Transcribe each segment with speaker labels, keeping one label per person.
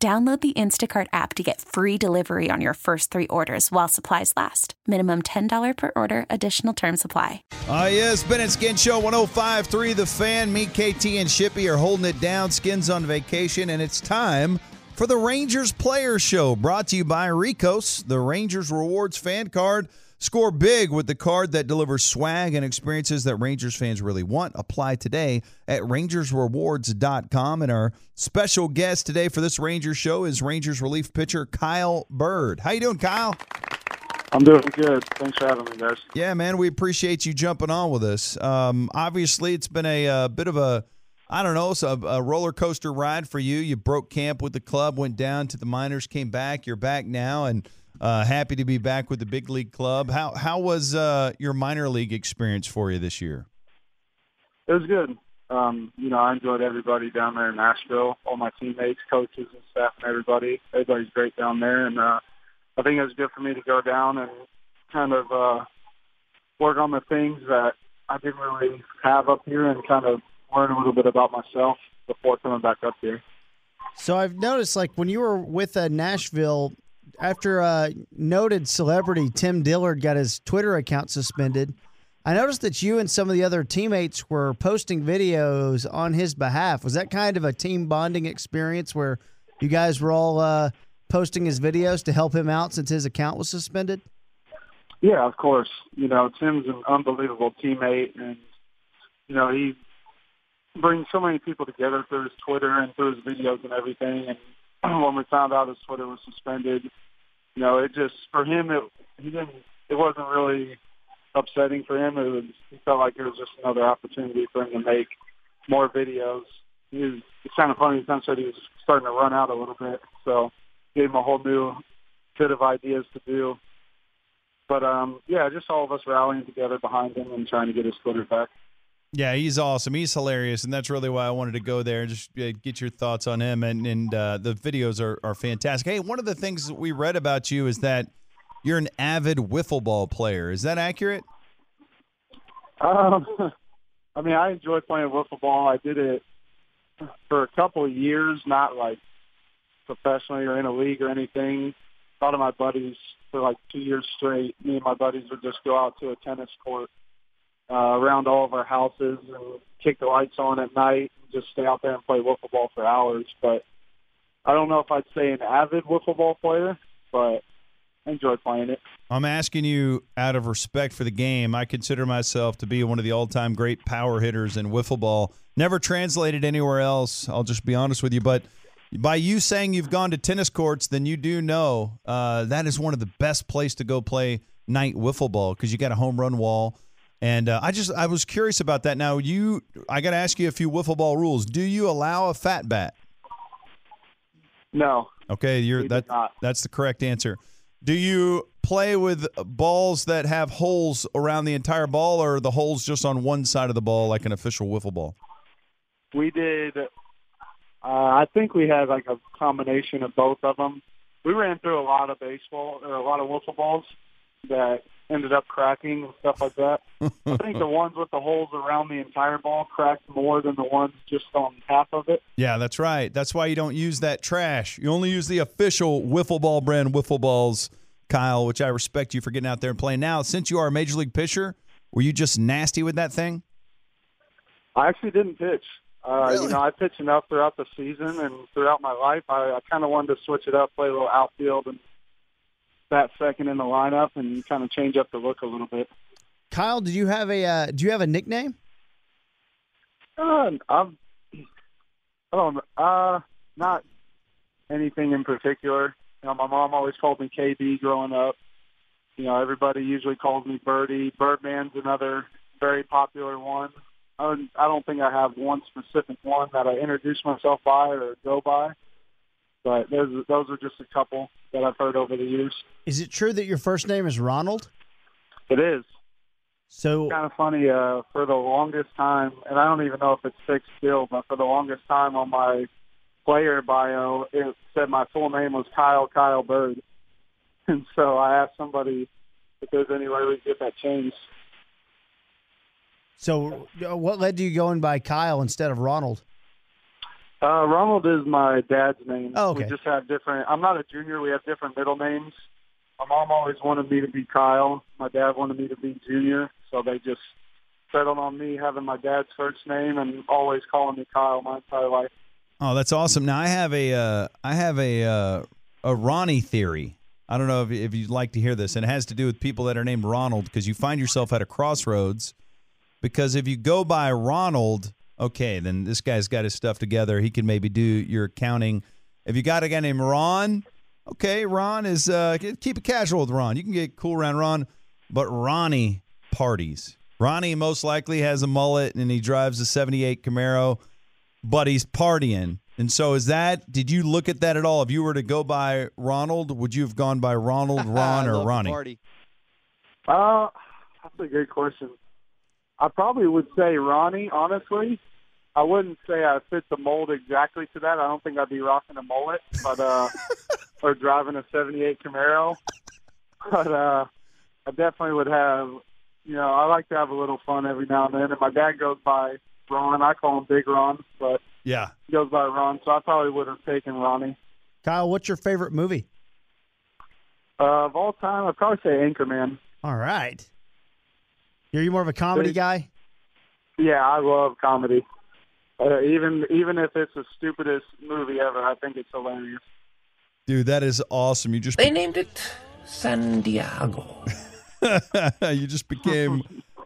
Speaker 1: Download the Instacart app to get free delivery on your first three orders while supplies last. Minimum $10 per order, additional term supply.
Speaker 2: Ah, uh, yes, Ben and Skin Show 1053 The Fan. Me, KT, and Shippy are holding it down. Skin's on vacation, and it's time for the Rangers Player Show brought to you by Ricos, the Rangers Rewards fan card. Score big with the card that delivers swag and experiences that Rangers fans really want. Apply today at rangersrewards.com. And our special guest today for this Rangers show is Rangers relief pitcher Kyle Bird. How you doing, Kyle?
Speaker 3: I'm doing good. Thanks for having me, guys.
Speaker 2: Yeah, man, we appreciate you jumping on with us. Um, obviously, it's been a, a, bit of a, I don't know, a, a roller coaster ride for you. You broke camp with the club, went down to the minors, came back. You're back now, and uh, happy to be back with the big league club. How how was uh, your minor league experience for you this year?
Speaker 3: It was good. Um, you know, I enjoyed everybody down there in Nashville, all my teammates, coaches, and staff, and everybody. Everybody's great down there, and uh, I think it was good for me to go down and kind of uh, work on the things that I didn't really have up here, and kind of learn a little bit about myself before coming back up here.
Speaker 4: So I've noticed, like when you were with uh, Nashville, after uh, noted celebrity Tim Dillard got his Twitter account suspended, I noticed that you and some of the other teammates were posting videos on his behalf. Was that kind of a team bonding experience where you guys were all uh, posting his videos to help him out since his account was suspended?
Speaker 3: Yeah, of course. You know, Tim's an unbelievable teammate, and you know he brings so many people together through his Twitter and through his videos and everything. And when we found out his Twitter was suspended, you know, it just for him it he didn't it wasn't really upsetting for him. It was he felt like it was just another opportunity for him to make more videos. He was it's kind of funny. Kind said he was starting to run out a little bit, so gave him a whole new bit of ideas to do. But um, yeah, just all of us rallying together behind him and trying to get his Twitter back.
Speaker 2: Yeah, he's awesome. He's hilarious, and that's really why I wanted to go there and just get your thoughts on him. And and uh, the videos are are fantastic. Hey, one of the things we read about you is that you're an avid wiffle ball player. Is that accurate?
Speaker 3: Um, I mean, I enjoy playing wiffle ball. I did it for a couple of years, not like professionally or in a league or anything. A lot of my buddies for like two years straight, me and my buddies would just go out to a tennis court uh, around all of our houses and kick the lights on at night and just stay out there and play wiffle ball for hours. But I don't know if I'd say an avid wiffle ball player, but I enjoy playing it.
Speaker 2: I'm asking you out of respect for the game. I consider myself to be one of the all-time great power hitters in wiffle ball. Never translated anywhere else. I'll just be honest with you, but by you saying you've gone to tennis courts, then you do know uh, that is one of the best place to go play night wiffle ball because you got a home run wall and uh, I just I was curious about that. Now you, I got to ask you a few wiffle ball rules. Do you allow a fat bat?
Speaker 3: No.
Speaker 2: Okay, you're that. That's the correct answer. Do you play with balls that have holes around the entire ball, or the holes just on one side of the ball, like an official wiffle ball?
Speaker 3: We did. Uh, I think we had like a combination of both of them. We ran through a lot of baseball or a lot of wiffle balls that ended up cracking and stuff like that. I think the ones with the holes around the entire ball cracked more than the ones just on half of it.
Speaker 2: Yeah, that's right. That's why you don't use that trash. You only use the official wiffle ball brand wiffle balls, Kyle, which I respect you for getting out there and playing. Now, since you are a major league pitcher, were you just nasty with that thing?
Speaker 3: I actually didn't pitch. Uh, really? You know, I pitched enough throughout the season and throughout my life. I, I kind of wanted to switch it up, play a little outfield, and that second in the lineup and kind of change up the look a little bit.
Speaker 4: Kyle, do you have a uh, do you have a nickname?
Speaker 3: Uh, I'm, I don't uh not anything in particular. You know, my mom always called me KB growing up. You know, everybody usually calls me Birdie. Birdman's another very popular one. I don't, I don't think I have one specific one that I introduce myself by or go by. But those those are just a couple that I've heard over the years.
Speaker 4: Is it true that your first name is Ronald?
Speaker 3: It is
Speaker 4: So it's
Speaker 3: kind of funny. Uh, for the longest time, and I don't even know if it's fixed still, but for the longest time on my player bio, it said my full name was Kyle Kyle Bird, and so I asked somebody if there's any way we could get that changed.
Speaker 4: so uh, what led to you going by Kyle instead of Ronald?
Speaker 3: Uh, Ronald is my dad's name.
Speaker 4: Oh, okay.
Speaker 3: We just have different. I'm not a junior. We have different middle names. My mom always wanted me to be Kyle. My dad wanted me to be Junior, so they just settled on me having my dad's first name and always calling me Kyle my entire life.
Speaker 2: Oh, that's awesome. Now I have a uh, I have a uh, a Ronnie theory. I don't know if, if you'd like to hear this, and it has to do with people that are named Ronald because you find yourself at a crossroads. Because if you go by Ronald, okay, then this guy's got his stuff together. He can maybe do your accounting. If you got a guy named Ron, okay, Ron is uh, keep it casual with Ron. You can get cool around Ron, but Ronnie parties. Ronnie most likely has a mullet and he drives a '78 Camaro but he's partying. And so is that did you look at that at all? If you were to go by Ronald, would you have gone by Ronald, Ron, or Ronnie?
Speaker 5: Party.
Speaker 3: Uh, that's a good question. I probably would say Ronnie, honestly. I wouldn't say I fit the mold exactly to that. I don't think I'd be rocking a mullet, but uh, or driving a '78 Camaro. But uh, I definitely would have. You know, I like to have a little fun every now and then. And my dad goes by Ron. I call him Big Ron, but
Speaker 2: Yeah.
Speaker 3: he goes by Ron. So I probably would have taken Ronnie.
Speaker 4: Kyle, what's your favorite movie?
Speaker 3: Uh, of all time, I'd probably say Anchorman.
Speaker 4: All right. Are you more of a comedy guy?
Speaker 3: Yeah, I love comedy. Uh, even even if it's the stupidest movie ever, I think it's hilarious.
Speaker 2: Dude, that is awesome. You just
Speaker 6: They named it San Diego.
Speaker 2: you just became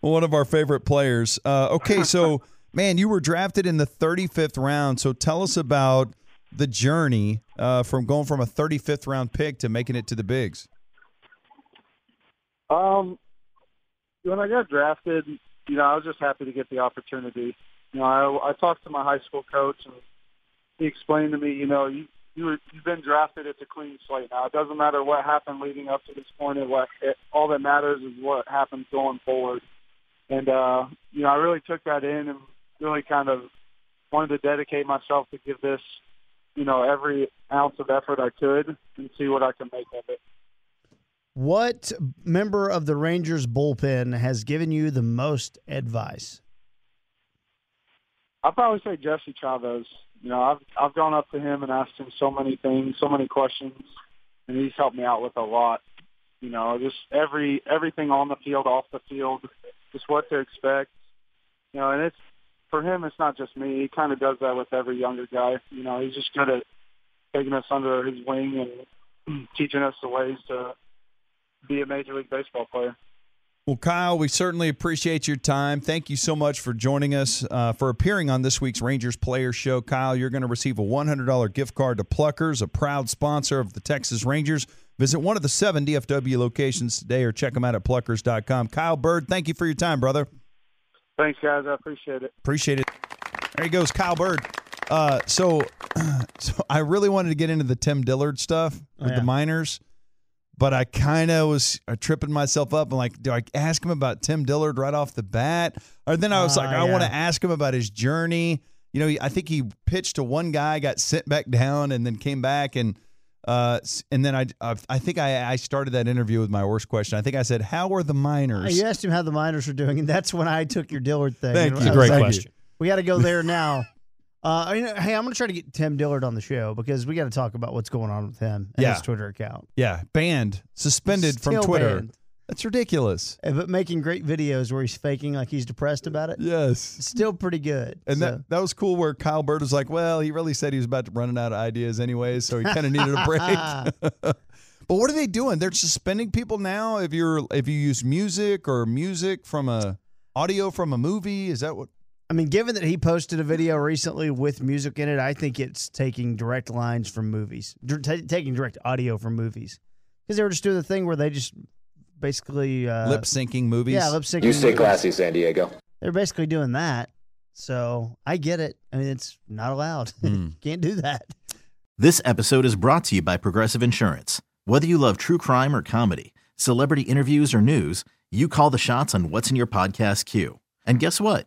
Speaker 2: one of our favorite players. Uh, okay, so man, you were drafted in the 35th round. So tell us about the journey uh, from going from a 35th round pick to making it to the bigs.
Speaker 3: Um, when I got drafted, you know, I was just happy to get the opportunity. You know, I, I talked to my high school coach, and he explained to me, you know, you you were, you've been drafted. It's a clean slate now. It doesn't matter what happened leading up to this point. It, what it, all that matters is what happens going forward. And uh, you know, I really took that in and really kind of wanted to dedicate myself to give this, you know, every ounce of effort I could and see what I can make of it.
Speaker 4: What member of the Rangers bullpen has given you the most advice?
Speaker 3: I'd probably say Jesse Chavez. You know, I've I've gone up to him and asked him so many things, so many questions, and he's helped me out with a lot. You know, just every everything on the field, off the field, just what to expect. You know, and it's for him. It's not just me. He kind of does that with every younger guy. You know, he's just good at taking us under his wing and teaching us the ways to be a major league baseball player.
Speaker 2: Well, Kyle, we certainly appreciate your time. Thank you so much for joining us, uh, for appearing on this week's Rangers Player Show. Kyle, you're going to receive a $100 gift card to Pluckers, a proud sponsor of the Texas Rangers. Visit one of the seven DFW locations today or check them out at pluckers.com. Kyle Bird, thank you for your time, brother.
Speaker 3: Thanks, guys. I appreciate it.
Speaker 2: Appreciate it. There he goes, Kyle Bird. Uh, so, so I really wanted to get into the Tim Dillard stuff with
Speaker 4: yeah.
Speaker 2: the minors, but I kind of was uh, tripping myself up. I'm like, do I ask him about Tim Dillard right off the bat? Or then I was
Speaker 4: Ah,
Speaker 2: like, I want to ask him about his journey. You know, I think he pitched to one guy, got sent back down, and then came back and. Uh, and then I, I, I think I, I started that interview with my worst question. I think I said, "How are the miners?"
Speaker 4: You asked him how the miners were doing, and that's when I took your Dillard thing.
Speaker 2: Thank you.
Speaker 4: I was
Speaker 2: Great
Speaker 4: like,
Speaker 2: question.
Speaker 4: We got to go there now. Uh, I mean, hey, I'm going to try to get Tim Dillard on the show because we got to talk about what's going on with him and
Speaker 2: Yeah.
Speaker 4: his Twitter account.
Speaker 2: Yeah, banned, suspended from Twitter.
Speaker 4: banned.
Speaker 2: That's ridiculous.
Speaker 4: Uh, But making great videos where he's faking like he's depressed about it.
Speaker 2: Yes.
Speaker 4: Still pretty good.
Speaker 2: And
Speaker 4: So-
Speaker 2: that, that was cool where Kyle Bird was like, well, he really said he was about to running out of ideas anyways, so he kind of needed a break. but what are they doing? They're suspending people now if you're if you use music or music from a audio from a movie. Is that what
Speaker 4: I mean, given that he posted a video recently with music in it, I think it's taking direct lines from movies, dir- ta taking direct audio from movies, because they were just doing the thing where they just basically uh,
Speaker 2: lip syncing movies?
Speaker 4: Yeah, lip syncing.
Speaker 7: You stay classy, San Diego.
Speaker 4: They're basically doing that. So I get it. I mean, it's not allowed.
Speaker 2: Hmm.
Speaker 4: Can't do that.
Speaker 5: This episode is brought to you by Progressive Insurance. Whether you love true crime or comedy, celebrity interviews or news, you call the shots on what's in your podcast queue. And guess what?